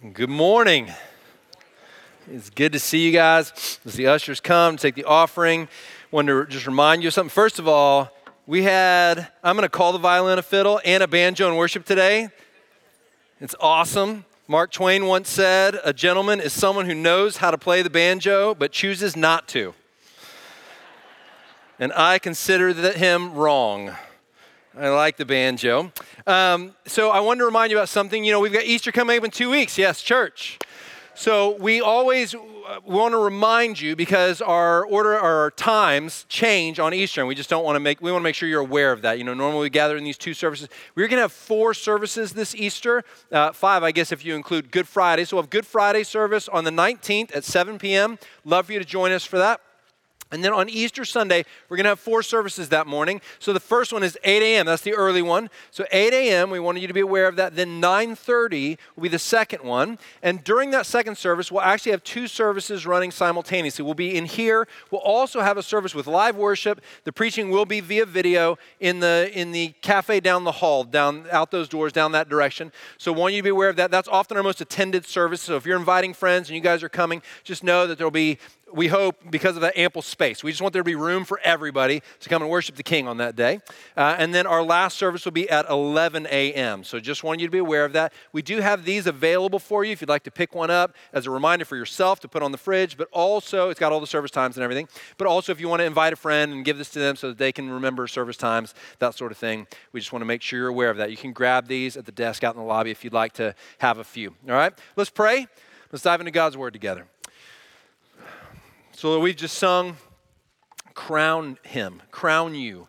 Good morning. It's good to see you guys as the ushers come to take the offering. Wanted to just remind you of something. First of all, we had, I'm going to call the violin a fiddle and a banjo in worship today. It's awesome. Mark Twain once said, A gentleman is someone who knows how to play the banjo but chooses not to. And I consider that him wrong. I like the banjo. Um, so I wanted to remind you about something. You know, we've got Easter coming up in two weeks. Yes, church. So we always want to remind you because our order, our times change on Easter, and we just don't want to make. We want to make sure you're aware of that. You know, normally we gather in these two services. We're going to have four services this Easter, uh, five, I guess, if you include Good Friday. So we'll have Good Friday service on the 19th at 7 p.m. Love for you to join us for that. And then on Easter Sunday, we're going to have four services that morning. So the first one is 8 a.m. That's the early one. So 8 a.m. We wanted you to be aware of that. Then 9:30 will be the second one. And during that second service, we'll actually have two services running simultaneously. We'll be in here. We'll also have a service with live worship. The preaching will be via video in the in the cafe down the hall, down out those doors, down that direction. So want you to be aware of that. That's often our most attended service. So if you're inviting friends and you guys are coming, just know that there'll be we hope, because of that ample space. We just want there to be room for everybody to come and worship the King on that day. Uh, and then our last service will be at 11 a.m. So just want you to be aware of that. We do have these available for you if you'd like to pick one up as a reminder for yourself to put on the fridge, but also, it's got all the service times and everything. But also, if you want to invite a friend and give this to them so that they can remember service times, that sort of thing, we just want to make sure you're aware of that. You can grab these at the desk out in the lobby if you'd like to have a few. All right? Let's pray. Let's dive into God's Word together. So we've just sung, Crown Him, crown you.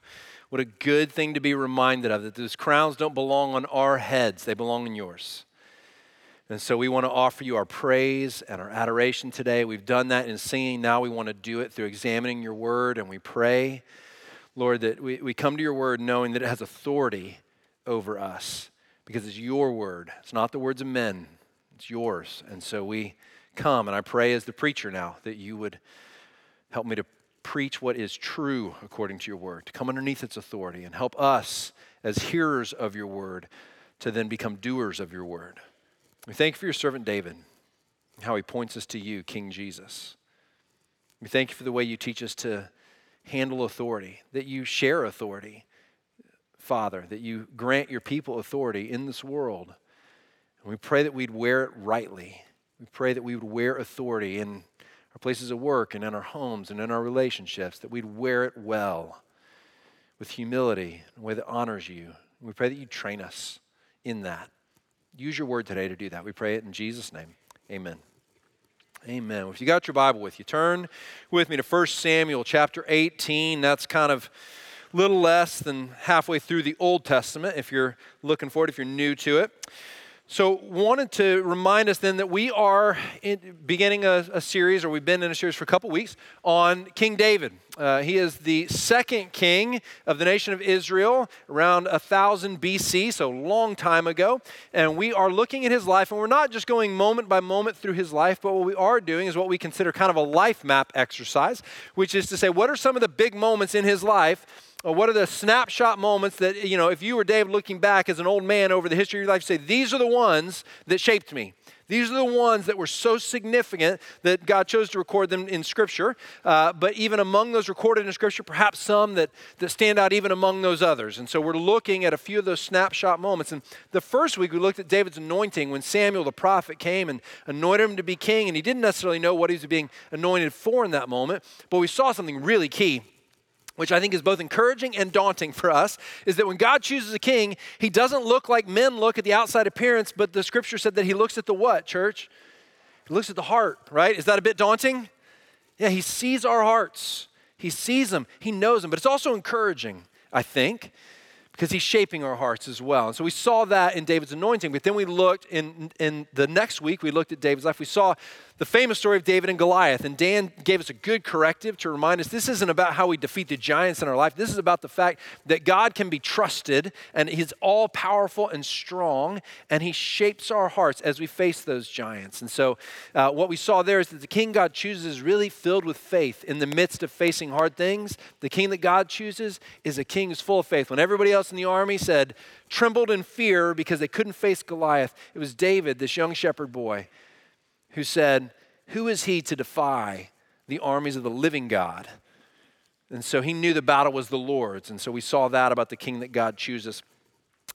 What a good thing to be reminded of that those crowns don't belong on our heads, they belong in yours. And so we want to offer you our praise and our adoration today. We've done that in singing. Now we want to do it through examining your word. And we pray, Lord, that we, we come to your word knowing that it has authority over us because it's your word. It's not the words of men, it's yours. And so we come. And I pray as the preacher now that you would help me to preach what is true according to your word, to come underneath its authority, and help us as hearers of your word to then become doers of your word. We thank you for your servant David, how he points us to you, King Jesus. We thank you for the way you teach us to handle authority, that you share authority, Father, that you grant your people authority in this world. And we pray that we'd wear it rightly we pray that we would wear authority in our places of work and in our homes and in our relationships, that we'd wear it well with humility in a way that honors you. We pray that you train us in that. Use your word today to do that. We pray it in Jesus' name. Amen. Amen. If you got your Bible with you, turn with me to 1 Samuel chapter 18. That's kind of a little less than halfway through the Old Testament if you're looking for it, if you're new to it. So, wanted to remind us then that we are beginning a, a, series, or we've been in a series for a couple weeks, on King David. Uh, he is the second king of the nation of Israel around 1000 BC, so long time ago. And we are looking at his life, and we're not just going moment by moment through his life, but what we are doing is what we consider kind of a life map exercise, which is to say, what are some of the big moments in his life? Or what are the snapshot moments that, you know, if you were David looking back as an old man over the history of your life, say, these are the ones that shaped me. These are the ones that were so significant that God chose to record them in Scripture. Uh, but even among those recorded in Scripture, perhaps some that, that stand out even among those others. And so we're looking at a few of those snapshot moments. And the first week we looked at David's anointing when Samuel the prophet came and anointed him to be king. And he didn't necessarily know what he was being anointed for in that moment. But we saw something really key which I think is both encouraging and daunting for us, is that when God chooses a king, he doesn't look like men look at the outside appearance, but the scripture said that he looks at the what, church? He looks at the heart, right? Is that a bit daunting? Yeah, he sees our hearts. He sees them, he knows them, but it's also encouraging, I think, because he's shaping our hearts as well. And so we saw that in David's anointing, but then we looked in, in the next week, we looked at David's life. We saw the famous story of David and Goliath. And Dan gave us a good corrective to remind us this isn't about how we defeat the giants in our life. This is about the fact that God can be trusted and He's all powerful and strong, and He shapes our hearts as we face those giants. And so, uh, what we saw there is that the king God chooses is really filled with faith in the midst of facing hard things. The king that God chooses is a king who's full of faith. When everybody else in the army said, trembled in fear because they couldn't face Goliath, it was David, this young shepherd boy who said, Who is he to defy the armies of the living God? And so he knew the battle was the Lord's. And so we saw that about the king that God chooses.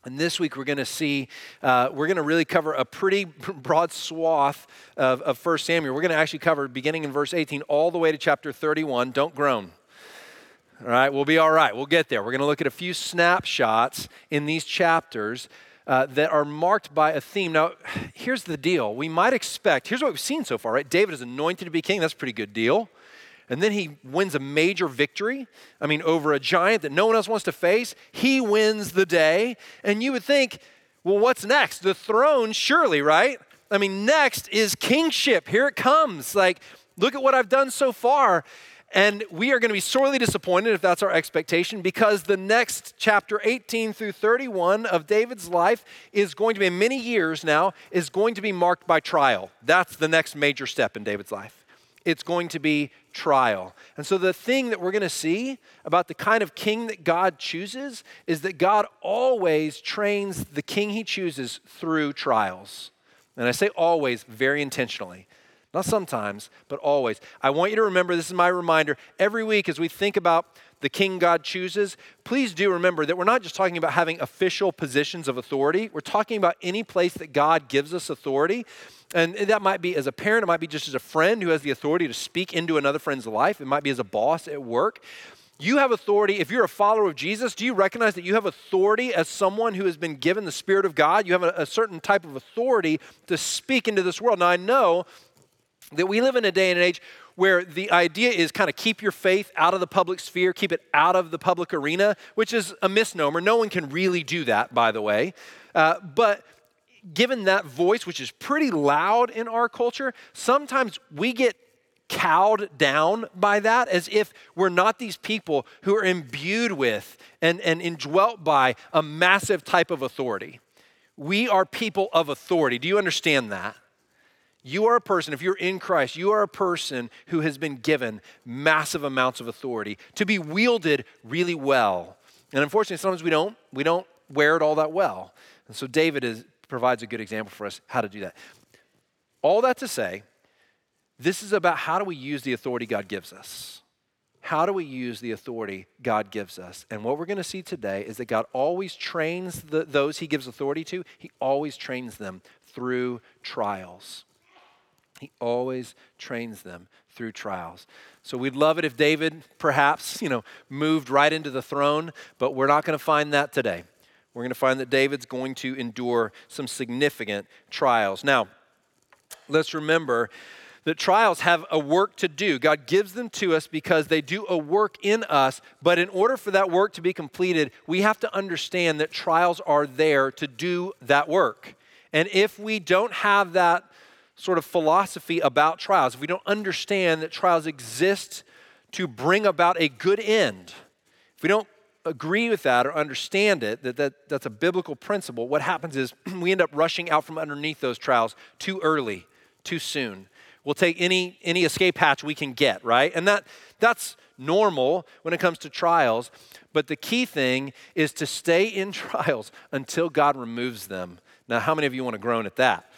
And this week we're going to see, uh, we're going to really cover a pretty broad swath of, of 1 Samuel. We're going to actually cover beginning in verse 18 all the way to chapter 31. Don't groan. All right, we'll be all right. We'll get there. We're going to look at a few snapshots in these chapters uh, that are marked by a theme. Now, here's the deal. We might expect, here's what we've seen so far, right? David is anointed to be king. That's a pretty good deal. And then he wins a major victory. I mean, over a giant that no one else wants to face. He wins the day. And you would think, well, what's next? The throne, surely, right? I mean, next is kingship. Here it comes. Like, look at what I've done so far. And we are going to be sorely disappointed if that's our expectation because the next chapter 18 through 31 of David's life is going to be, many years now, is going to be marked by trial. That's the next major step in David's life. It's going to be trial. And so, the thing that we're going to see about the kind of king that God chooses is that God always trains the king he chooses through trials. And I say always very intentionally. Not sometimes, but always. I want you to remember this is my reminder every week as we think about the king God chooses, please do remember that we're not just talking about having official positions of authority. We're talking about any place that God gives us authority. And that might be as a parent, it might be just as a friend who has the authority to speak into another friend's life, it might be as a boss at work. You have authority. If you're a follower of Jesus, do you recognize that you have authority as someone who has been given the Spirit of God? You have a, a certain type of authority to speak into this world. Now, I know that we live in a day and an age where the idea is kind of keep your faith out of the public sphere, keep it out of the public arena, which is a misnomer. No one can really do that, by the way. Uh, but given that voice, which is pretty loud in our culture, sometimes we get cowed down by that as if we're not these people who are imbued with and, and indwelt by a massive type of authority. We are people of authority. Do you understand that? You are a person, if you're in Christ, you are a person who has been given massive amounts of authority to be wielded really well. And unfortunately, sometimes we don't, we don't wear it all that well. And so David is, provides a good example for us how to do that. All that to say, this is about how do we use the authority God gives us. How do we use the authority God gives us? And what we're going to see today is that God always trains the, those he gives authority to, he always trains them through trials. He always trains them through trials. So we'd love it if David perhaps, you know, moved right into the throne, but we're not going to find that today. We're going to find that David's going to endure some significant trials. Now, let's remember that trials have a work to do. God gives them to us because they do a work in us, but in order for that work to be completed, we have to understand that trials are there to do that work. And if we don't have that sort of philosophy about trials, if we don't understand that trials exist to bring about a good end, if we don't agree with that or understand it, that, that that's a biblical principle, what happens is we end up rushing out from underneath those trials too early, too soon. We'll take any, any escape hatch we can get, right? And that, that's normal when it comes to trials. But the key thing is to stay in trials until God removes them. Now, how many of you want to groan at that?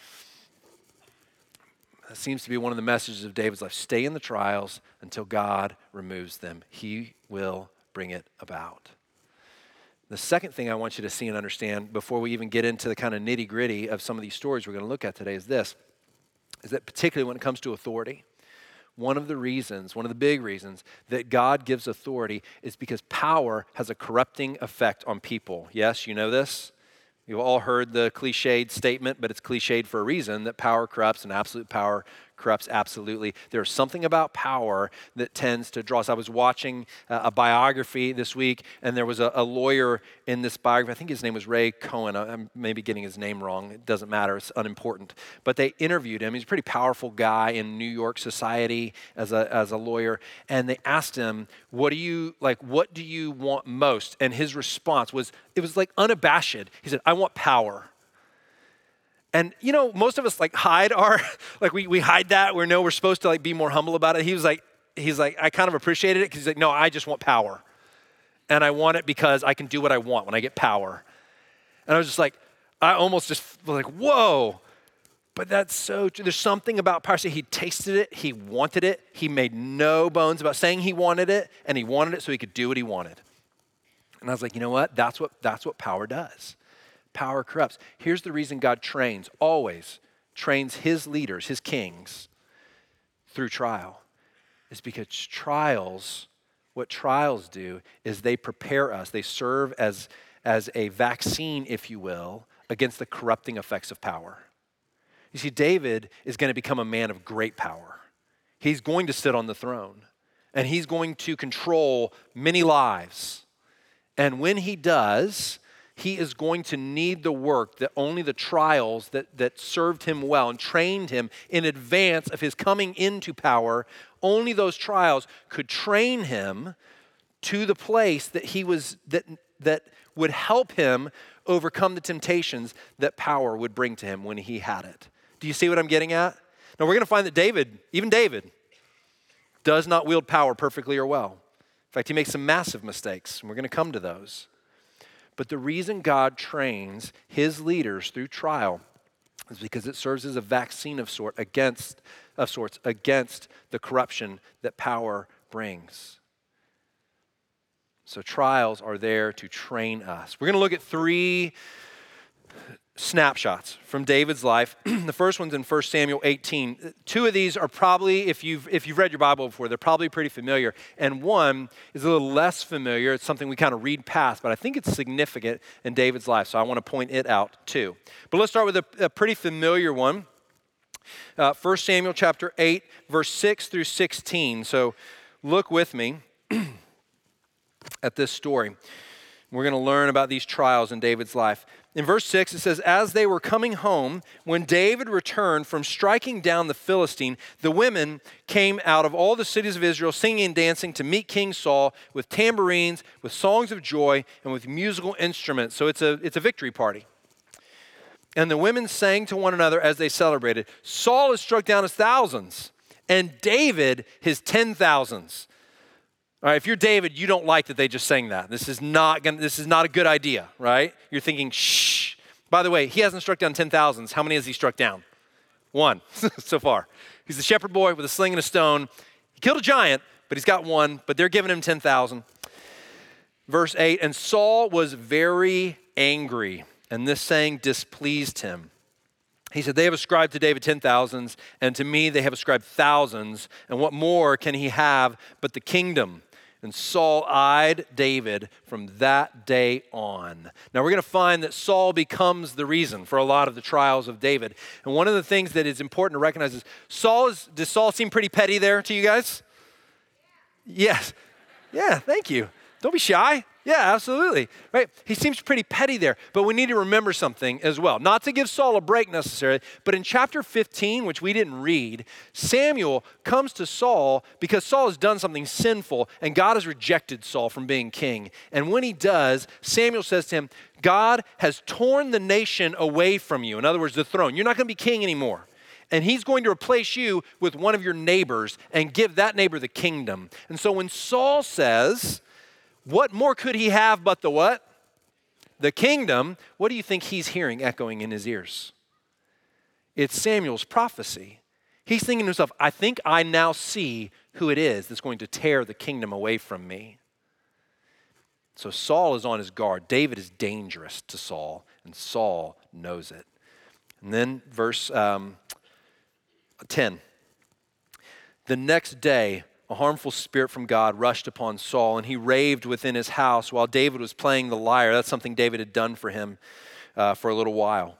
That seems to be one of the messages of David's life. Stay in the trials until God removes them. He will bring it about. The second thing I want you to see and understand before we even get into the kind of nitty gritty of some of these stories we're going to look at today is this is that particularly when it comes to authority, one of the reasons, one of the big reasons that God gives authority is because power has a corrupting effect on people. Yes, you know this? You've all heard the cliched statement, but it's cliched for a reason that power corrupts and absolute power corrupts? Absolutely. There's something about power that tends to draw us. I was watching uh, a biography this week, and there was a, a, lawyer in this biography. I think his name was Ray Cohen. I'm maybe getting his name wrong. It doesn't matter, it's unimportant. But they interviewed him. He's a pretty powerful guy in New York society as a, as a lawyer. And they asked him, What do you like? What do you want most? And his response was, It was like unabashed. He said, I want power. And you know, most of us like hide our, like we, we hide that. We know we're supposed to like be more humble about it. He was like, he's like, I kind of appreciated it because he's like, no, I just want power. And I want it because I can do what I want when I get power. And I was just like, I almost just was like, whoa. But that's so true. There's something about power. So he tasted it, he wanted it, he made no bones about saying he wanted it, and he wanted it so he could do what he wanted. And I was like, you know what? That's what that's what power does power corrupts. Here's the reason God trains, always trains his leaders, his kings, through trial. Is because trials, what trials do is they prepare us, they serve as, as a vaccine, if you will, against the corrupting effects of power. You see, David is going to become a man of great power. He's going to sit on the throne and he's going to control many lives. And when he does, he is going to need the work that only the trials that, that served him well and trained him in advance of his coming into power, only those trials could train him to the place that he was that that would help him overcome the temptations that power would bring to him when he had it. Do you see what I'm getting at? Now we're going to find that David, even David, does not wield power perfectly or well. In fact, he makes some massive mistakes, and we're going to come to those. But the reason God trains his leaders through trial is because it serves as a vaccine of sort against of sorts against the corruption that power brings. So trials are there to train us. We're going to look at three snapshots from David's life. the first one's in 1 Samuel 18. Two of these are probably, if you've, if you've read your Bible before, they're probably pretty familiar. And one is a little less familiar. It's something we kind of read past, but I think it's significant in David's life. So I want to point it out too. But let's start with a, a pretty familiar one. Uh, 1 Samuel chapter 8, verse 6 through 16. So look with me at this story. We're going to learn about these trials in David's life. In verse 6, it says, As they were coming home, when David returned from striking down the Philistine, the women came out of all the cities of Israel singing and dancing to meet King Saul with tambourines, with songs of joy, and with musical instruments. So it's a, it's a victory party. And the women sang to one another as they celebrated Saul has struck down his thousands, and David his ten thousands. All right, if you're David, you don't like that they just sang that. This is not gonna, this is not a good idea, right? You're thinking, shh. By the way, he hasn't struck down 10,000s. How many has he struck down? One so far. He's the shepherd boy with a sling and a stone. He killed a giant, but he's got one, but they're giving him 10,000. Verse 8, and Saul was very angry, and this saying displeased him. He said, They have ascribed to David ten thousands, and to me they have ascribed thousands. And what more can he have but the kingdom? And Saul eyed David from that day on. Now we're going to find that Saul becomes the reason for a lot of the trials of David. And one of the things that is important to recognize is Saul is, does Saul seem pretty petty there to you guys? Yes. Yeah, thank you. Don't be shy. Yeah, absolutely. Right? He seems pretty petty there, but we need to remember something as well. Not to give Saul a break necessarily, but in chapter 15, which we didn't read, Samuel comes to Saul because Saul has done something sinful and God has rejected Saul from being king. And when he does, Samuel says to him, God has torn the nation away from you. In other words, the throne. You're not going to be king anymore and he's going to replace you with one of your neighbors and give that neighbor the kingdom. And so when Saul says, what more could he have but the what? The kingdom. What do you think he's hearing echoing in his ears? It's Samuel's prophecy. He's thinking to himself, I think I now see who it is that's going to tear the kingdom away from me. So Saul is on his guard. David is dangerous to Saul, and Saul knows it. And then verse um, 10. The next day, a harmful spirit from God rushed upon Saul, and he raved within his house while David was playing the lyre. That's something David had done for him uh, for a little while.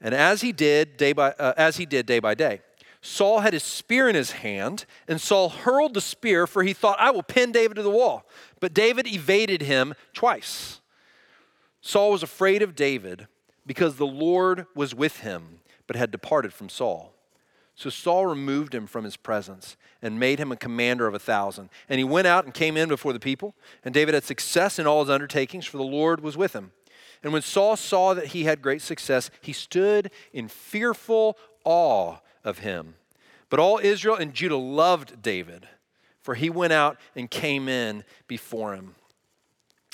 And as he did day by uh, as he did day by day, Saul had his spear in his hand, and Saul hurled the spear, for he thought, I will pin David to the wall. But David evaded him twice. Saul was afraid of David because the Lord was with him, but had departed from Saul. So Saul removed him from his presence and made him a commander of a thousand. And he went out and came in before the people. And David had success in all his undertakings, for the Lord was with him. And when Saul saw that he had great success, he stood in fearful awe of him. But all Israel and Judah loved David, for he went out and came in before him.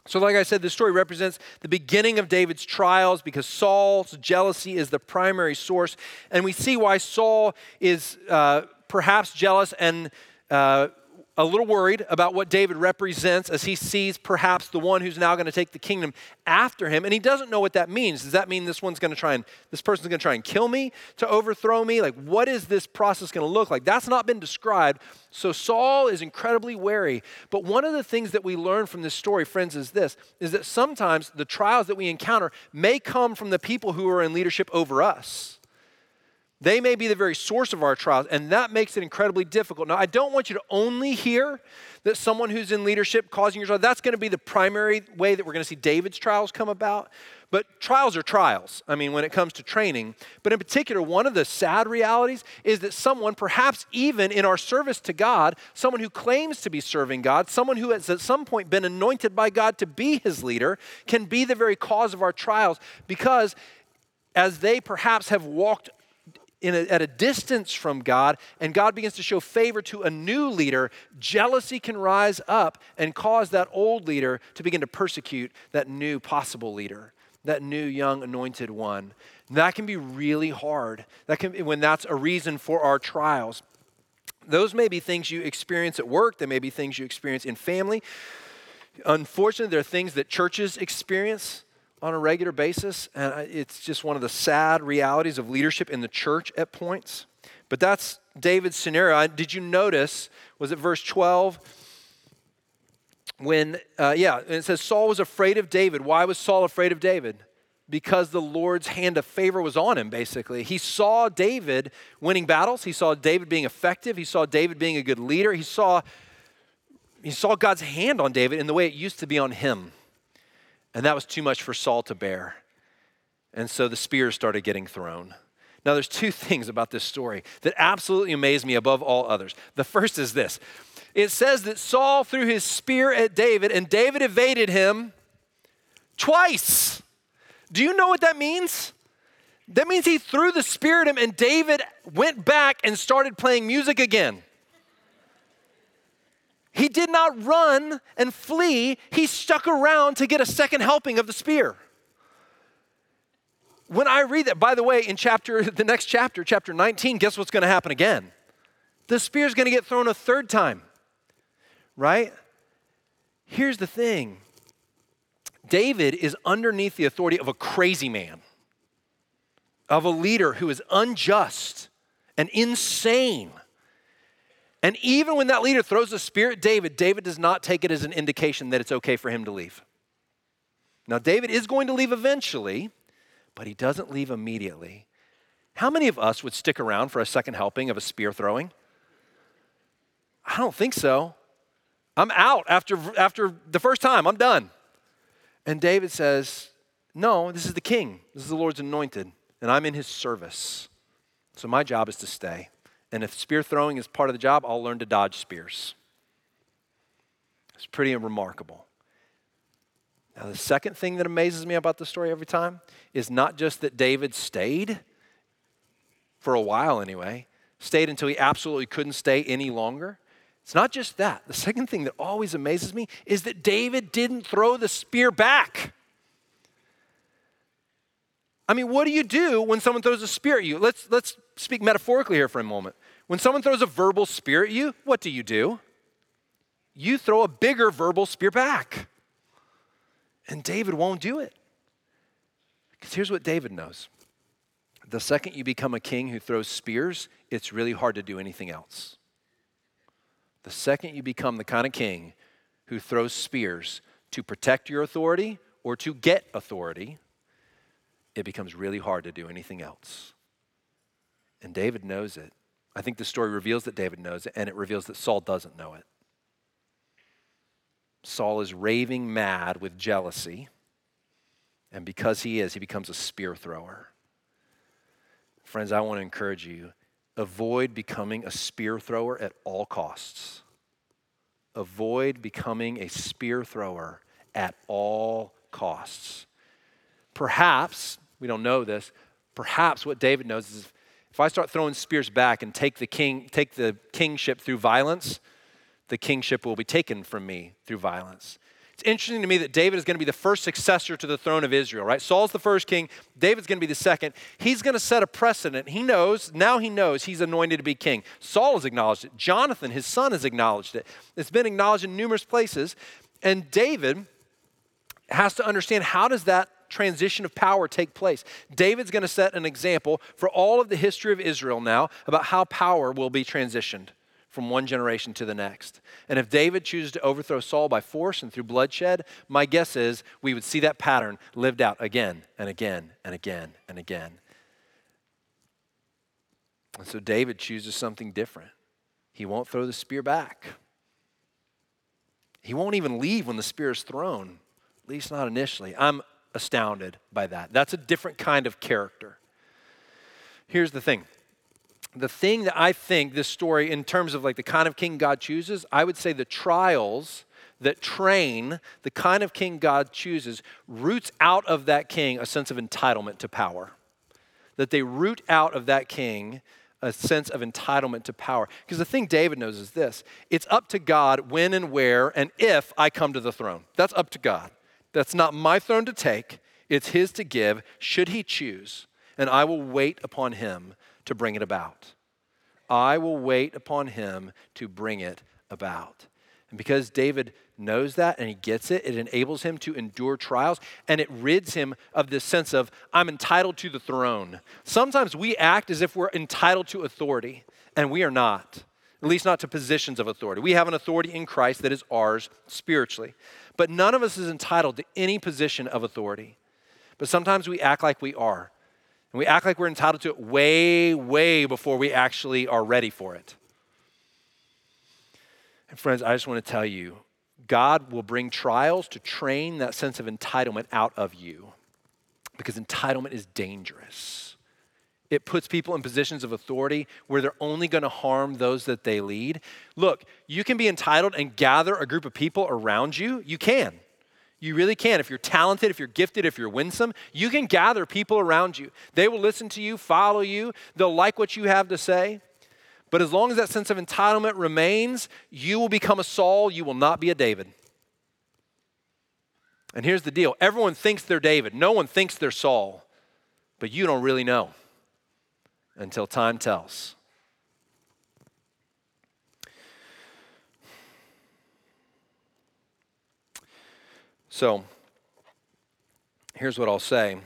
So, like I said, this story represents the beginning of David's trials because Saul's jealousy is the primary source. And we see why Saul is uh, perhaps jealous and uh, a little worried about what David represents as he sees perhaps the one who's now going to take the kingdom after him. And he doesn't know what that means. Does that mean this one's going to try and, this person's going to try and kill me to overthrow me? Like, what is this process going to look like? That's not been described. So Saul is incredibly wary. But one of the things that we learn from this story, friends, is this is that sometimes the trials that we encounter may come from the people who are in leadership over us. They may be the very source of our trials, and that makes it incredibly difficult. Now, I don't want you to only hear that someone who's in leadership causing your trial. That's going to be the primary way that we're going to see David's trials come about. But trials are trials, I mean, when it comes to training. But in particular, one of the sad realities is that someone, perhaps even in our service to God, someone who claims to be serving God, someone who has at some point been anointed by God to be his leader, can be the very cause of our trials because as they perhaps have walked a, at a distance from God and God begins to show favor to a new leader, jealousy can rise up and cause that old leader to begin to persecute that new possible leader, that new young anointed one. And that can be really hard. That can when that's a reason for our trials. Those may be things you experience at work, they may be things you experience in family. Unfortunately, there are things that churches experience on a regular basis. And it's just one of the sad realities of leadership in the church at points. But that's David's scenario. Did you notice, was it verse 12? When, uh, yeah, it says Saul was afraid of David. Why was Saul afraid of David? Because the Lord's hand of favor was on him, basically. He saw David winning battles. He saw David being effective. He saw David being a good leader. He saw, he saw God's hand on David in the way it used to be on him. And that was too much for Saul to bear. And so the spears started getting thrown. Now, there's two things about this story that absolutely amaze me above all others. The first is this it says that Saul threw his spear at David, and David evaded him twice. Do you know what that means? That means he threw the spear at him, and David went back and started playing music again. He did not run and flee, he stuck around to get a second helping of the spear. When I read that, by the way, in chapter the next chapter, chapter 19, guess what's going to happen again? The spear is going to get thrown a third time. Right? Here's the thing. David is underneath the authority of a crazy man, of a leader who is unjust and insane and even when that leader throws a spear at David, David does not take it as an indication that it's okay for him to leave. Now, David is going to leave eventually, but he doesn't leave immediately. How many of us would stick around for a second helping of a spear throwing? I don't think so. I'm out after, after the first time, I'm done. And David says, No, this is the king, this is the Lord's anointed, and I'm in his service. So my job is to stay. And if spear throwing is part of the job, I'll learn to dodge spears. It's pretty remarkable. Now, the second thing that amazes me about the story every time is not just that David stayed, for a while anyway, stayed until he absolutely couldn't stay any longer. It's not just that. The second thing that always amazes me is that David didn't throw the spear back. I mean, what do you do when someone throws a spear at you? Let's, let's speak metaphorically here for a moment. When someone throws a verbal spear at you, what do you do? You throw a bigger verbal spear back. And David won't do it. Because here's what David knows the second you become a king who throws spears, it's really hard to do anything else. The second you become the kind of king who throws spears to protect your authority or to get authority, it becomes really hard to do anything else. And David knows it. I think the story reveals that David knows it, and it reveals that Saul doesn't know it. Saul is raving mad with jealousy, and because he is, he becomes a spear thrower. Friends, I want to encourage you avoid becoming a spear thrower at all costs. Avoid becoming a spear thrower at all costs. Perhaps, we don't know this, perhaps what David knows is if I start throwing spears back and take the king, take the kingship through violence, the kingship will be taken from me through violence. It's interesting to me that David is going to be the first successor to the throne of Israel, right? Saul's the first king, David's going to be the second. He's going to set a precedent. He knows, now he knows he's anointed to be king. Saul has acknowledged it. Jonathan, his son, has acknowledged it. It's been acknowledged in numerous places. And David has to understand how does that transition of power take place. David's going to set an example for all of the history of Israel now about how power will be transitioned from one generation to the next. And if David chooses to overthrow Saul by force and through bloodshed, my guess is we would see that pattern lived out again and again and again and again. And so David chooses something different. He won't throw the spear back. He won't even leave when the spear is thrown, at least not initially. I'm astounded by that. That's a different kind of character. Here's the thing the thing that I think this story, in terms of like the kind of king God chooses, I would say the trials that train the kind of king God chooses roots out of that king a sense of entitlement to power. That they root out of that king a sense of entitlement to power. Because the thing David knows is this it's up to God when and where and if I come to the throne. That's up to God. That's not my throne to take, it's His to give, should He choose. And I will wait upon Him to bring it about. I will wait upon Him to bring it about. And because David knows that and he gets it, it enables him to endure trials and it rids him of this sense of, I'm entitled to the throne. Sometimes we act as if we're entitled to authority, and we are not, at least not to positions of authority. We have an authority in Christ that is ours spiritually. But none of us is entitled to any position of authority. But sometimes we act like we are. And we act like we're entitled to it way, way before we actually are ready for it. And friends, I just want to tell you God will bring trials to train that sense of entitlement out of you because entitlement is dangerous. It puts people in positions of authority where they're only going to harm those that they lead. Look, you can be entitled and gather a group of people around you. You can. You really can. If you're talented, if you're gifted, if you're winsome, you can gather people around you. They will listen to you, follow you, they'll like what you have to say. But as long as that sense of entitlement remains, you will become a Saul, you will not be a David. And here's the deal everyone thinks they're David, no one thinks they're Saul, but you don't really know until time tells. So, here's what I'll say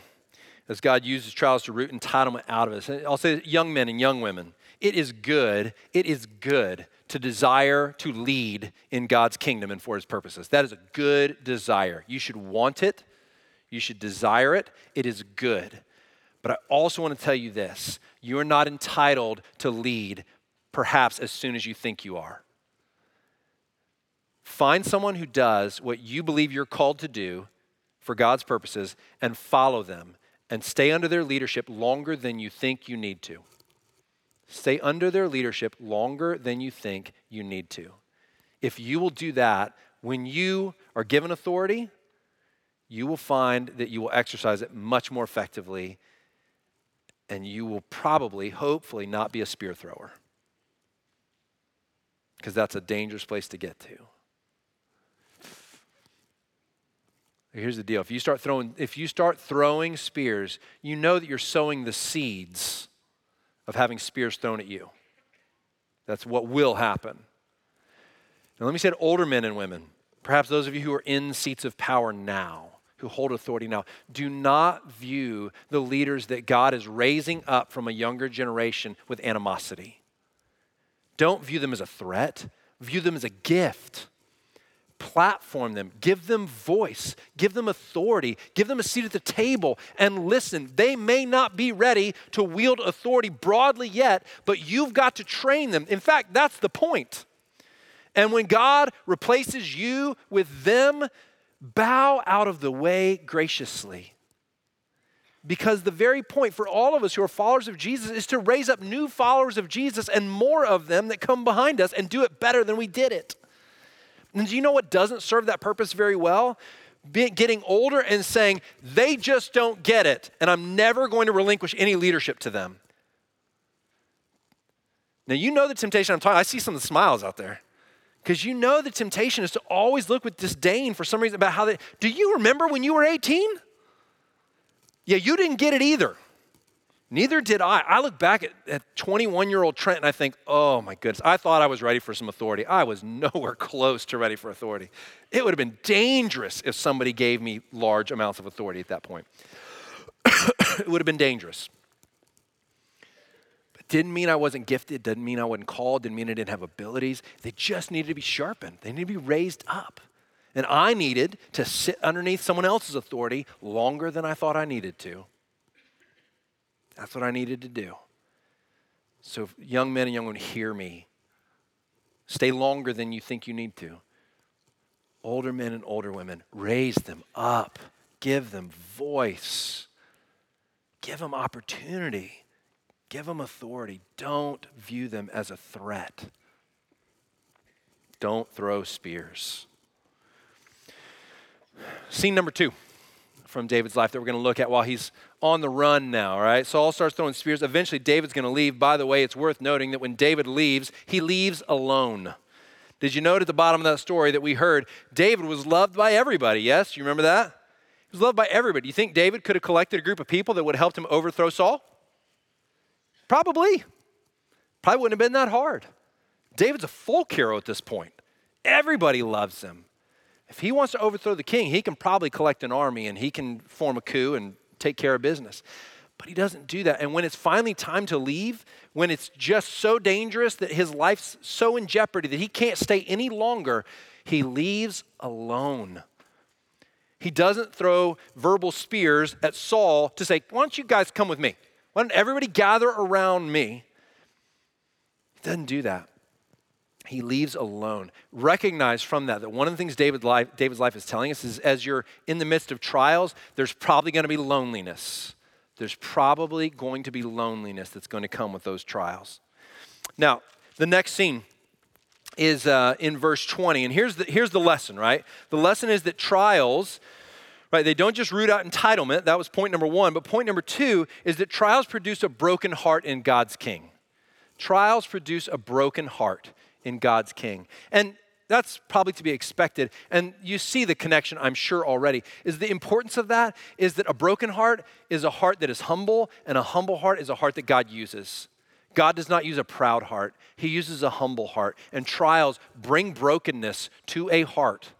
as God uses trials to root entitlement out of us. I'll say, young men and young women, it is good, it is good to desire to lead in God's kingdom and for his purposes. That is a good desire. You should want it, you should desire it. It is good. But I also want to tell you this you are not entitled to lead perhaps as soon as you think you are. Find someone who does what you believe you're called to do for God's purposes and follow them and stay under their leadership longer than you think you need to. Stay under their leadership longer than you think you need to. If you will do that, when you are given authority, you will find that you will exercise it much more effectively and you will probably, hopefully, not be a spear thrower. Because that's a dangerous place to get to. Here's the deal. If you start throwing if you start throwing spears, you know that you're sowing the seeds of having spears thrown at you. That's what will happen. Now let me say to older men and women, perhaps those of you who are in seats of power now, who hold authority now, do not view the leaders that God is raising up from a younger generation with animosity. Don't view them as a threat, view them as a gift. platform them, give them voice, give them authority, give them a seat at the table, and listen. They may not be ready to wield authority broadly yet, but you've got to train them. In fact, that's the point. And when God replaces you with them, bow out of the way graciously. Because the very point for all of us who are followers of Jesus is to raise up new followers of Jesus and more of them that come behind us and do it better than we did it. And do you know what doesn't serve that purpose very well? Getting older and saying, they just don't get it, and I'm never going to relinquish any leadership to them. Now, you know the temptation I'm talking I see some of the smiles out there. Because you know the temptation is to always look with disdain for some reason about how they. Do you remember when you were 18? Yeah, you didn't get it either. Neither did I. I look back at, at 21 year old Trent and I think, oh my goodness, I thought I was ready for some authority. I was nowhere close to ready for authority. It would have been dangerous if somebody gave me large amounts of authority at that point. it would have been dangerous. Didn't mean I wasn't gifted, didn't mean I wasn't called, didn't mean I didn't have abilities. They just needed to be sharpened, they needed to be raised up. And I needed to sit underneath someone else's authority longer than I thought I needed to. That's what I needed to do. So, young men and young women, hear me. Stay longer than you think you need to. Older men and older women, raise them up. Give them voice. Give them opportunity. Give them authority. Don't view them as a threat. Don't throw spears. Scene number two from David's life that we're going to look at while he's on the run now, all right? Saul starts throwing spears. Eventually, David's going to leave. By the way, it's worth noting that when David leaves, he leaves alone. Did you note at the bottom of that story that we heard David was loved by everybody? Yes? You remember that? He was loved by everybody. You think David could have collected a group of people that would have helped him overthrow Saul? Probably. Probably wouldn't have been that hard. David's a folk hero at this point. Everybody loves him. If he wants to overthrow the king, he can probably collect an army and he can form a coup and take care of business. But he doesn't do that. And when it's finally time to leave, when it's just so dangerous that his life's so in jeopardy that he can't stay any longer, he leaves alone. He doesn't throw verbal spears at Saul to say, Why don't you guys come with me? Why don't everybody gather around me? He doesn't do that he leaves alone. Recognize from that that one of the things David's life, David's life is telling us is as you're in the midst of trials, there's probably going to be loneliness. There's probably going to be loneliness that's going to come with those trials. Now, the next scene is uh, in verse 20, and here's the, here's the lesson, right? The lesson is that trials, right, they don't just root out entitlement. That was point number one. But point number two is that trials produce a broken heart in God's king. Trials produce a broken heart in God's king. And that's probably to be expected. And you see the connection, I'm sure, already. Is the importance of that is that a broken heart is a heart that is humble, and a humble heart is a heart that God uses. God does not use a proud heart, He uses a humble heart. And trials bring brokenness to a heart.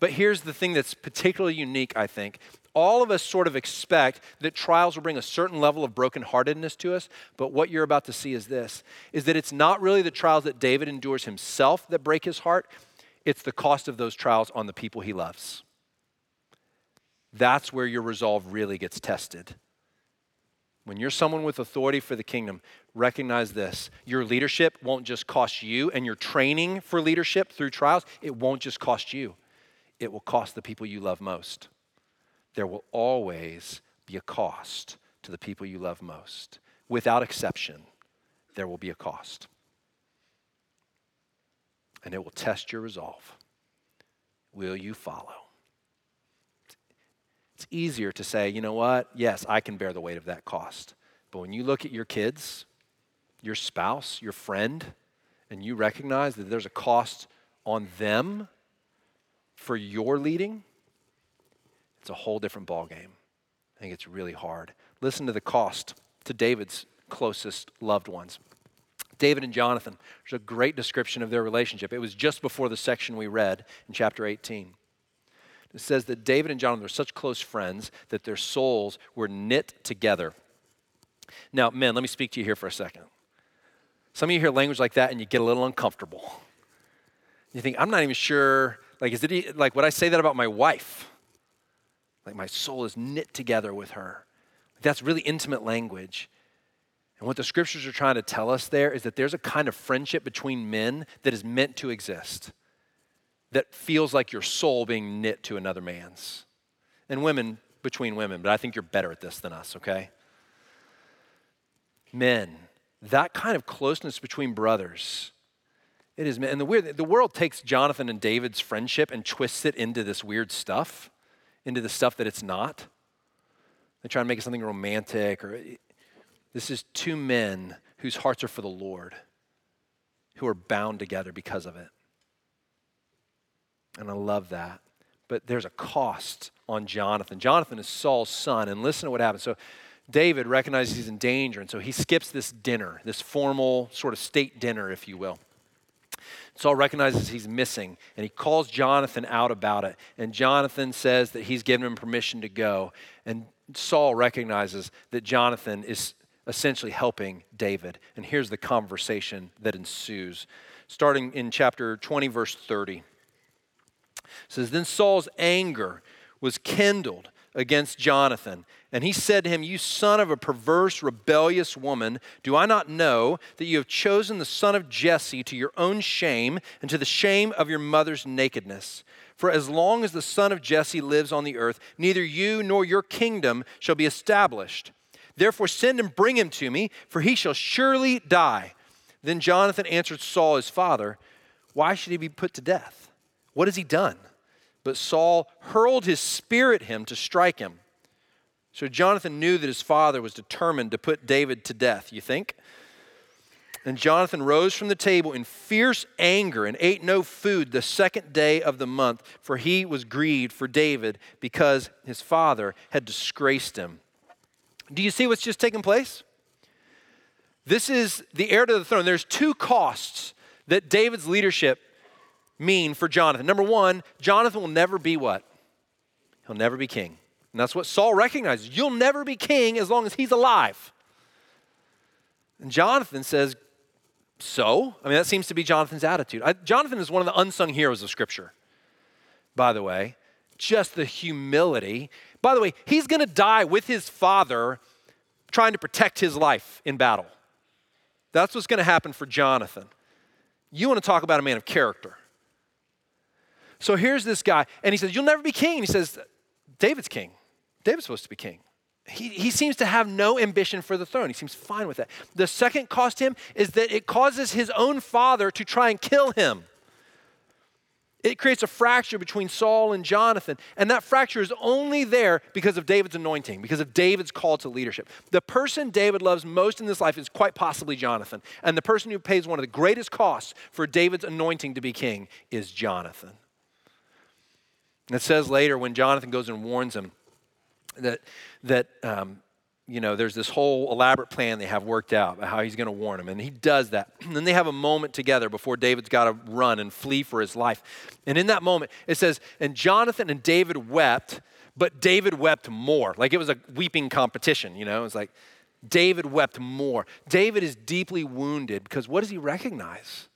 But here's the thing that's particularly unique, I think, all of us sort of expect that trials will bring a certain level of brokenheartedness to us, but what you're about to see is this is that it's not really the trials that David endures himself that break his heart, it's the cost of those trials on the people he loves. That's where your resolve really gets tested. When you're someone with authority for the kingdom, recognize this. Your leadership won't just cost you, and your training for leadership through trials, it won't just cost you, it will cost the people you love most there will always be a cost to the people you love most. Without exception, there will be a cost. And it will test your resolve. Will you follow? It's easier to say, you know what? Yes, I can bear the weight of that cost. But when you look at your kids, your spouse, your friend, and you recognize that there's a cost on them for your leading, it's a whole different ballgame. I think it's really hard. Listen to the cost to David's closest loved ones. David and Jonathan, there's a great description of their relationship. It was just before the section we read in chapter 18. It says that David and Jonathan were such close friends that their souls were knit together. Now, men, let me speak to you here for a second. Some of you hear language like that and you get a little uncomfortable. You think, I'm not even sure like, is it like, would I say that about my wife? Like, my soul is knit together with her. That's really intimate language. And what the scriptures are trying to tell us there is that there's a kind of friendship between men that is meant to exist, that feels like your soul being knit to another man's. And women between women, but I think you're better at this than us, okay? Men, that kind of closeness between brothers. It is, and the weird, the world takes Jonathan and David's friendship and twists it into this weird stuff, into the stuff that it's not. They try to make it something romantic, or this is two men whose hearts are for the Lord, who are bound together because of it. And I love that. But there's a cost on Jonathan. Jonathan is Saul's son, and listen to what happens. So David recognizes he's in danger, and so he skips this dinner, this formal sort of state dinner, if you will. Saul recognizes he's missing, and he calls Jonathan out about it. And Jonathan says that he's given him permission to go. And Saul recognizes that Jonathan is essentially helping David. And here's the conversation that ensues, starting in chapter 20, verse 30. It says, Then Saul's anger was kindled against Jonathan. And he said to him, You son of a perverse, rebellious woman, do I not know that you have chosen the son of Jesse to your own shame and to the shame of your mother's nakedness? For as long as the son of Jesse lives on the earth, neither you nor your kingdom shall be established. Therefore, send and bring him to me, for he shall surely die. Then Jonathan answered Saul, his father, Why should he be put to death? What has he done? But Saul hurled his spear at him to strike him. So Jonathan knew that his father was determined to put David to death, you think? And Jonathan rose from the table in fierce anger and ate no food the second day of the month, for he was grieved for David because his father had disgraced him. Do you see what's just taken place? This is the heir to the throne. There's two costs that David's leadership mean for Jonathan? Number one, Jonathan will never be what? He'll never be king. And that's what Saul recognizes. You'll never be king as long as he's alive. And Jonathan says, So? I mean, that seems to be Jonathan's attitude. I, Jonathan is one of the unsung heroes of Scripture, by the way. Just the humility. By the way, he's going to die with his father trying to protect his life in battle. That's what's going to happen for Jonathan. You want to talk about a man of character. So here's this guy, and he says, You'll never be king. He says, David's king. David's supposed to be king. He, he seems to have no ambition for the throne. He seems fine with that. The second cost him is that it causes his own father to try and kill him. It creates a fracture between Saul and Jonathan. And that fracture is only there because of David's anointing, because of David's call to leadership. The person David loves most in this life is quite possibly Jonathan. And the person who pays one of the greatest costs for David's anointing to be king is Jonathan. And it says later when Jonathan goes and warns him that, that um, you know, there's this whole elaborate plan they have worked out about how he's going to warn him. And he does that. And then they have a moment together before David's got to run and flee for his life. And in that moment, it says, And Jonathan and David wept, but David wept more. Like it was a weeping competition, you know? It's like David wept more. David is deeply wounded because what does he recognize?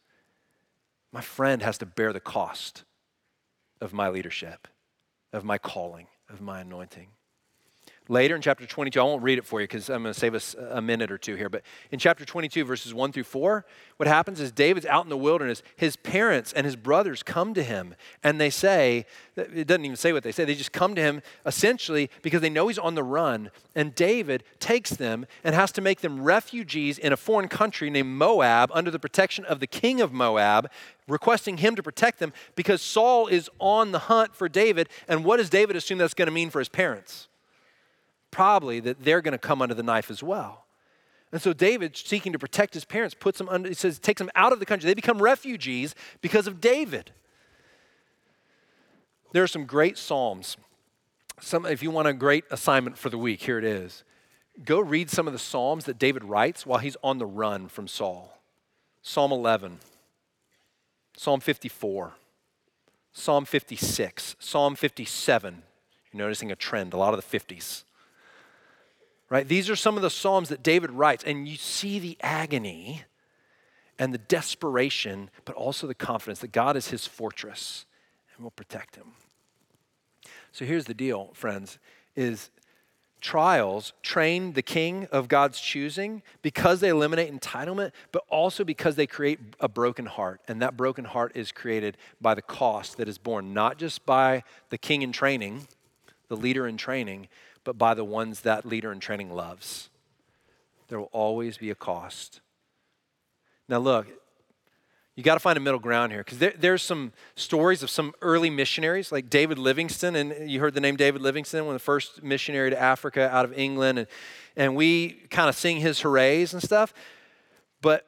My friend has to bear the cost of my leadership, of my calling, of my anointing. Later in chapter 22, I won't read it for you because I'm going to save us a minute or two here, but in chapter 22, verses 1 through 4, what happens is David's out in the wilderness. His parents and his brothers come to him and they say, it doesn't even say what they say, they just come to him essentially because they know he's on the run. And David takes them and has to make them refugees in a foreign country named Moab under the protection of the king of Moab, requesting him to protect them because Saul is on the hunt for David. And what does David assume that's going to mean for his parents? Probably that they're going to come under the knife as well. And so David, seeking to protect his parents, puts them under, he says, takes them out of the country. They become refugees because of David. There are some great Psalms. Some, if you want a great assignment for the week, here it is. Go read some of the Psalms that David writes while he's on the run from Saul. Psalm 11, Psalm 54, Psalm 56, Psalm 57. You're noticing a trend, a lot of the 50s right? These are some of the Psalms that David writes, and you see the agony and the desperation, but also the confidence that God is his fortress. And will protect him. So here's the deal, friends, is trials train the king of God's choosing because they eliminate entitlement, but also because they create a broken heart. And that broken heart is created by the cost that is borne not just by the king in training, the leader in training, but by the ones that leader in training loves. There will always be a cost. Now, look, you got to find a middle ground here because there, there's some stories of some early missionaries like David Livingstone. And you heard the name David Livingstone, one of the first missionary to Africa out of England. And, and we kind of sing his hoorays and stuff. But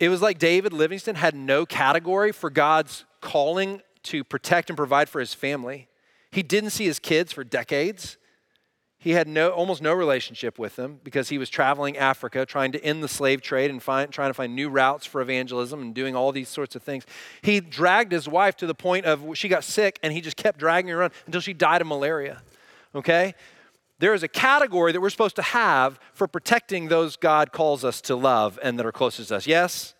it was like David Livingstone had no category for God's calling to protect and provide for his family. He didn't see his kids for decades. He had no, almost no relationship with them because he was traveling Africa trying to end the slave trade and find, trying to find new routes for evangelism and doing all these sorts of things. He dragged his wife to the point of she got sick and he just kept dragging her around until she died of malaria. Okay? There is a category that we're supposed to have for protecting those God calls us to love and that are closest to us. Yes?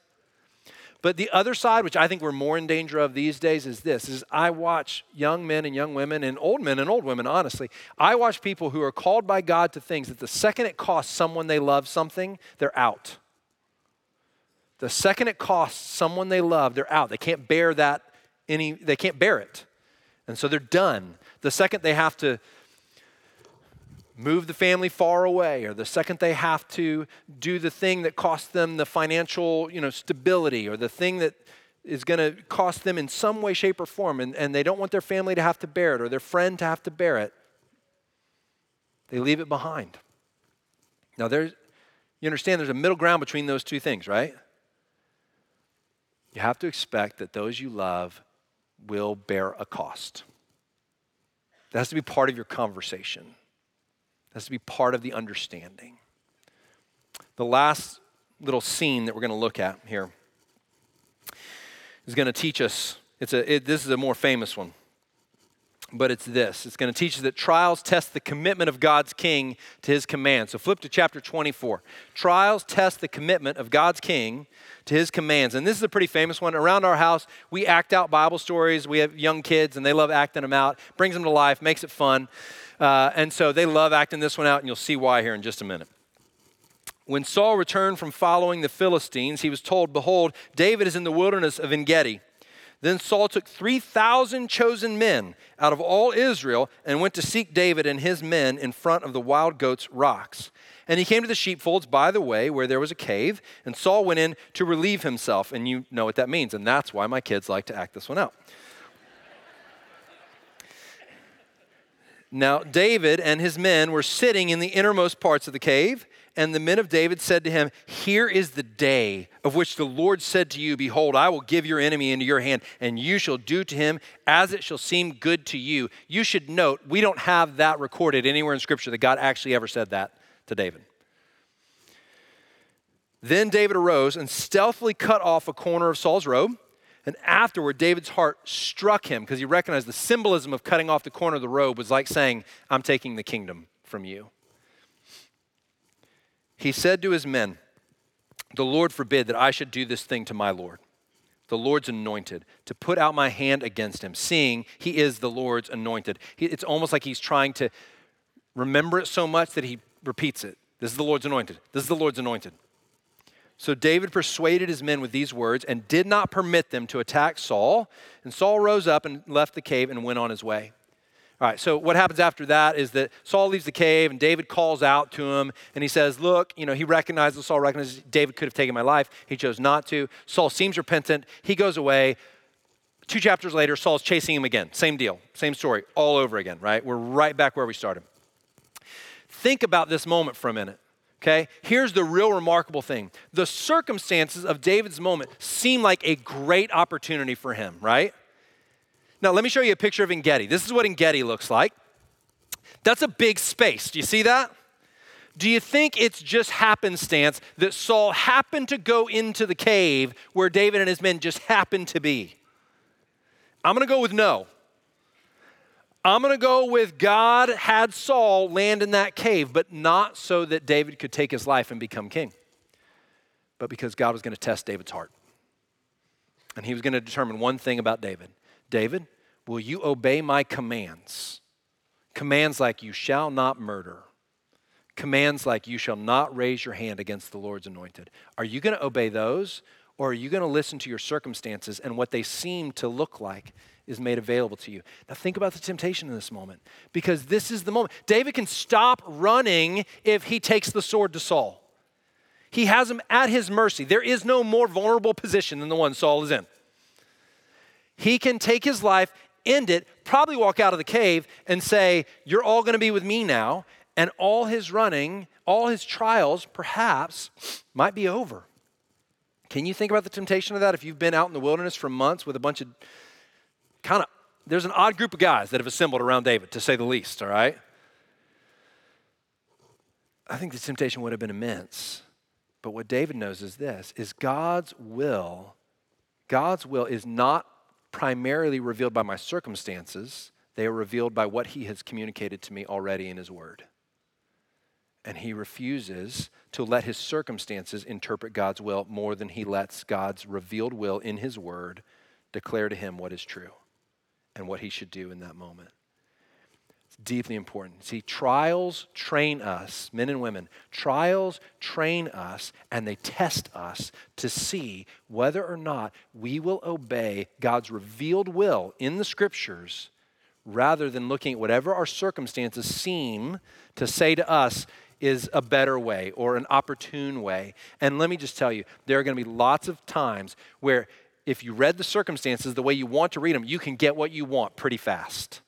But the other side, which I think we're more in danger of these days, is this: is I watch young men and young women and old men and old women. Honestly, I watch people who are called by God to things that the second it costs someone they love something, they're out. The second it costs someone they love, they're out. They can't bear that any. They can't bear it, and so they're done. The second they have to move the family far away or the second they have to do the thing that costs them the financial you know stability or the thing that is going to cost them in some way shape or form and, and they don't want their family to have to bear it or their friend to have to bear it they leave it behind. Now there's you understand there's a middle ground between those two things right? You have to expect that those you love will bear a cost. That has to be part of your conversation has to be part of the understanding. The last little scene that we're going to look at here is going to teach us. It's a, it, this is a more famous one, but it's this. It's going to teach us that trials test the commitment of God's king to his command. So flip to chapter 24. Trials test the commitment of God's king to his commands. And this is a pretty famous one. Around our house, we act out Bible stories. We have young kids, and they love acting them out, brings them to life, makes it fun. Uh, and so they love acting this one out, and you'll see why here in just a minute. When Saul returned from following the Philistines, he was told, Behold, David is in the wilderness of En Gedi. Then Saul took 3,000 chosen men out of all Israel and went to seek David and his men in front of the wild goats' rocks. And he came to the sheepfolds by the way where there was a cave, and Saul went in to relieve himself. And you know what that means, and that's why my kids like to act this one out. Now, David and his men were sitting in the innermost parts of the cave, and the men of David said to him, Here is the day of which the Lord said to you, Behold, I will give your enemy into your hand, and you shall do to him as it shall seem good to you. You should note, we don't have that recorded anywhere in Scripture that God actually ever said that to David. Then David arose and stealthily cut off a corner of Saul's robe and afterward, David's heart struck him because he recognized the symbolism of cutting off the corner of the robe was like saying, I'm taking the kingdom from you. He said to his men, The Lord forbid that I should do this thing to my Lord, the Lord's anointed, to put out my hand against him, seeing he is the Lord's anointed. It's almost like he's trying to remember it so much that he repeats it. This is the Lord's anointed. This is the Lord's anointed. So David persuaded his men with these words and did not permit them to attack Saul. And Saul rose up and left the cave and went on his way. All right, so what happens after that is that Saul leaves the cave and David calls out to him and he says, Look, you know, he recognizes, Saul recognizes David could have taken my life. He chose not to. Saul seems repentant. He goes away. Two chapters later, Saul's chasing him again. Same deal, same story, all over again, right? We're right back where we started. Think about this moment for a minute. Okay, here's the real remarkable thing the circumstances of David's moment seem like a great opportunity for him, right? Now, let me show you a picture of En Gedi. This is what En Gedi looks like. That's a big space. Do you see that? Do you think it's just happenstance that Saul happened to go into the cave where David and his men just happened to be? I'm going to go with no. I'm going to go with God had Saul land in that cave, but not so that David could take his life and become king, but because God was going to test David's heart. And he was going to determine one thing about David David, Will you obey my commands? Commands like, You shall not murder. Commands like, You shall not raise your hand against the Lord's anointed. Are you going to obey those? Or are you going to listen to your circumstances and what they seem to look like is made available to you? Now, think about the temptation in this moment because this is the moment. David can stop running if he takes the sword to Saul. He has him at his mercy. There is no more vulnerable position than the one Saul is in. He can take his life, end it, probably walk out of the cave and say, You're all going to be with me now. And all his running, all his trials, perhaps, might be over. Can you think about the temptation of that if you've been out in the wilderness for months with a bunch of kind of, there's an odd group of guys that have assembled around David, to say the least, all right? I think the temptation would have been immense. But what David knows is this is God's will, God's will is not primarily revealed by my circumstances. They are revealed by what he has communicated to me already in his word and he refuses to let his circumstances interpret God's will more than he lets God's revealed will in his word declare to him what is true and what he should do in that moment. It's deeply important. See, trials train us, men and women, trials train us and they test us to see whether or not we will obey God's revealed will in the scriptures rather than looking at whatever our circumstances seem to say to us is a better way or an opportune way. And let me just tell you, there are going to be lots of times where if you read the circumstances the way you want to read them, you can get what you want pretty fast.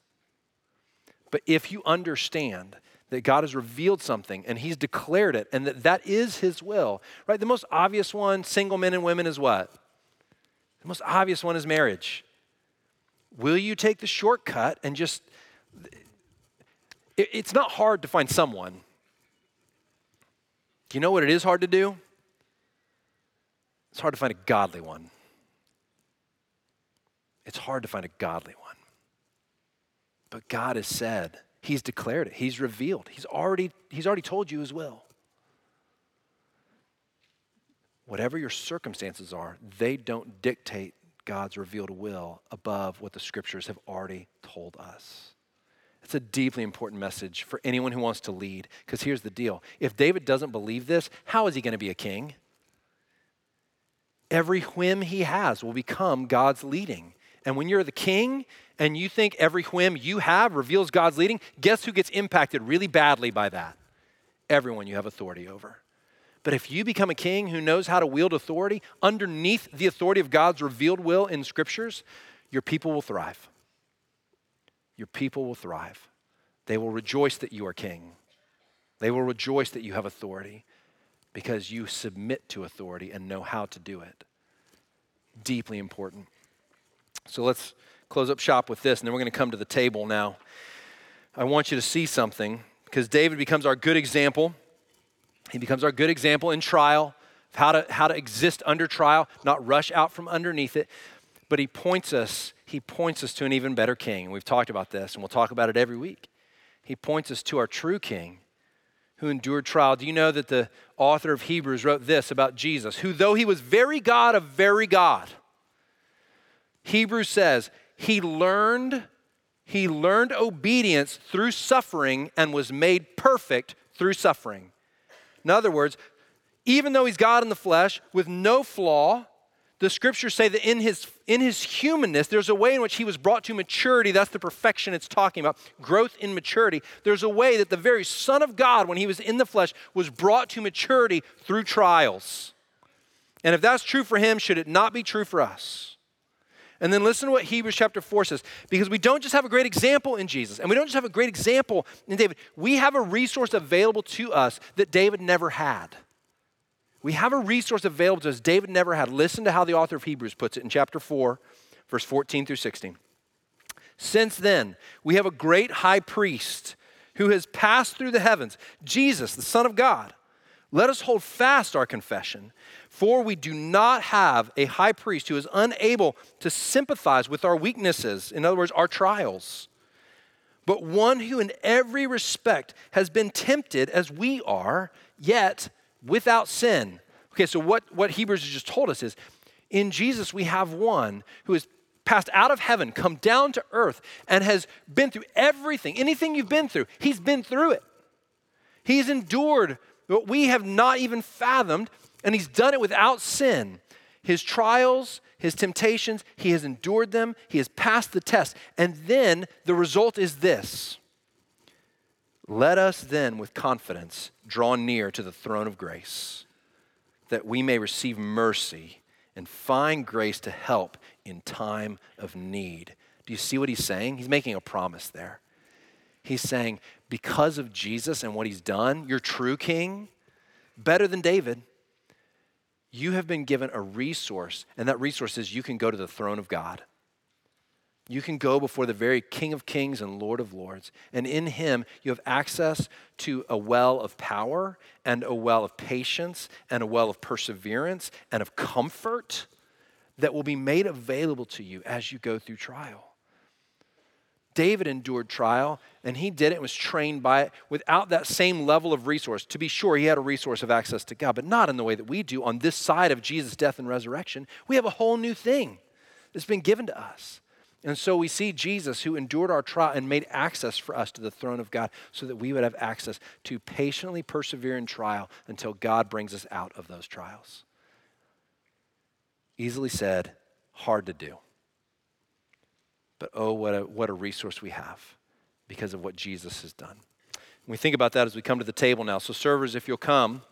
But if you understand that God has revealed something and He's declared it and that that is His will, right? The most obvious one, single men and women, is what? The most obvious one is marriage. Will you take the shortcut and just. It's not hard to find someone do you know what it is hard to do? It's hard to find a godly one. It's hard to find a godly one. But God has said, He's declared it, He's revealed, He's already, he's already told you His will. Whatever your circumstances are, they don't dictate God's revealed will above what the scriptures have already told us. It's a deeply important message for anyone who wants to lead. Because here's the deal if David doesn't believe this, how is he going to be a king? Every whim he has will become God's leading. And when you're the king and you think every whim you have reveals God's leading, guess who gets impacted really badly by that? Everyone you have authority over. But if you become a king who knows how to wield authority underneath the authority of God's revealed will in scriptures, your people will thrive your people will thrive. They will rejoice that you are king. They will rejoice that you have authority because you submit to authority and know how to do it. Deeply important. So let's close up shop with this, and then we're going to come to the table now. I want you to see something because David becomes our good example. He becomes our good example in trial, how to, how to exist under trial, not rush out from underneath it. But he points us, he points us to an even better king. We've talked about this, and we'll talk about it every week. He points us to our true king who endured trial. Do you know that the author of Hebrews wrote this about Jesus, who, though he was very God of very God, Hebrews says, he learned he learned obedience through suffering and was made perfect through suffering. In other words, even though he's God in the flesh with no flaw, the scriptures say that in his, in his humanness, there's a way in which he was brought to maturity. That's the perfection it's talking about, growth in maturity. There's a way that the very Son of God, when he was in the flesh, was brought to maturity through trials. And if that's true for him, should it not be true for us? And then listen to what Hebrews chapter 4 says. Because we don't just have a great example in Jesus, and we don't just have a great example in David, we have a resource available to us that David never had. We have a resource available to us David never had. Listen to how the author of Hebrews puts it in chapter 4, verse 14 through 16. Since then, we have a great high priest who has passed through the heavens, Jesus, the Son of God. Let us hold fast our confession, for we do not have a high priest who is unable to sympathize with our weaknesses, in other words, our trials, but one who in every respect has been tempted as we are, yet without sin. Okay, so what, what Hebrews has just told us is in Jesus, we have one who is passed out of heaven, come down to earth, and has been through everything. Anything you've been through, he's been through it. He's endured what we have not even fathomed, and he's done it without sin. His trials, his temptations, he has endured them, he has passed the test. And then the result is this Let us then, with confidence, draw near to the throne of grace, that we may receive mercy and find grace to help in time of need. Do you see what he's saying? He's making a promise there. He's saying, because of Jesus and what he's done, your true king, better than David, you have been given a resource, and that resource is you can go to the throne of God. You can go before the very King of Kings and Lord of Lords. And in Him, you have access to a well of power and a well of patience and a well of perseverance and of comfort that will be made available to you as you go through trial. David endured trial and he did it and was trained by it without that same level of resource. To be sure, he had a resource of access to God, but not in the way that we do on this side of Jesus' death and resurrection. We have a whole new thing that's been given to us. And so we see Jesus who endured our trial and made access for us to the throne of God so that we would have access to patiently persevere in trial until God brings us out of those trials. Easily said, hard to do. But oh, what a, what a resource we have because of what Jesus has done. we think about that as we come to the table now. So, servers, if you'll come.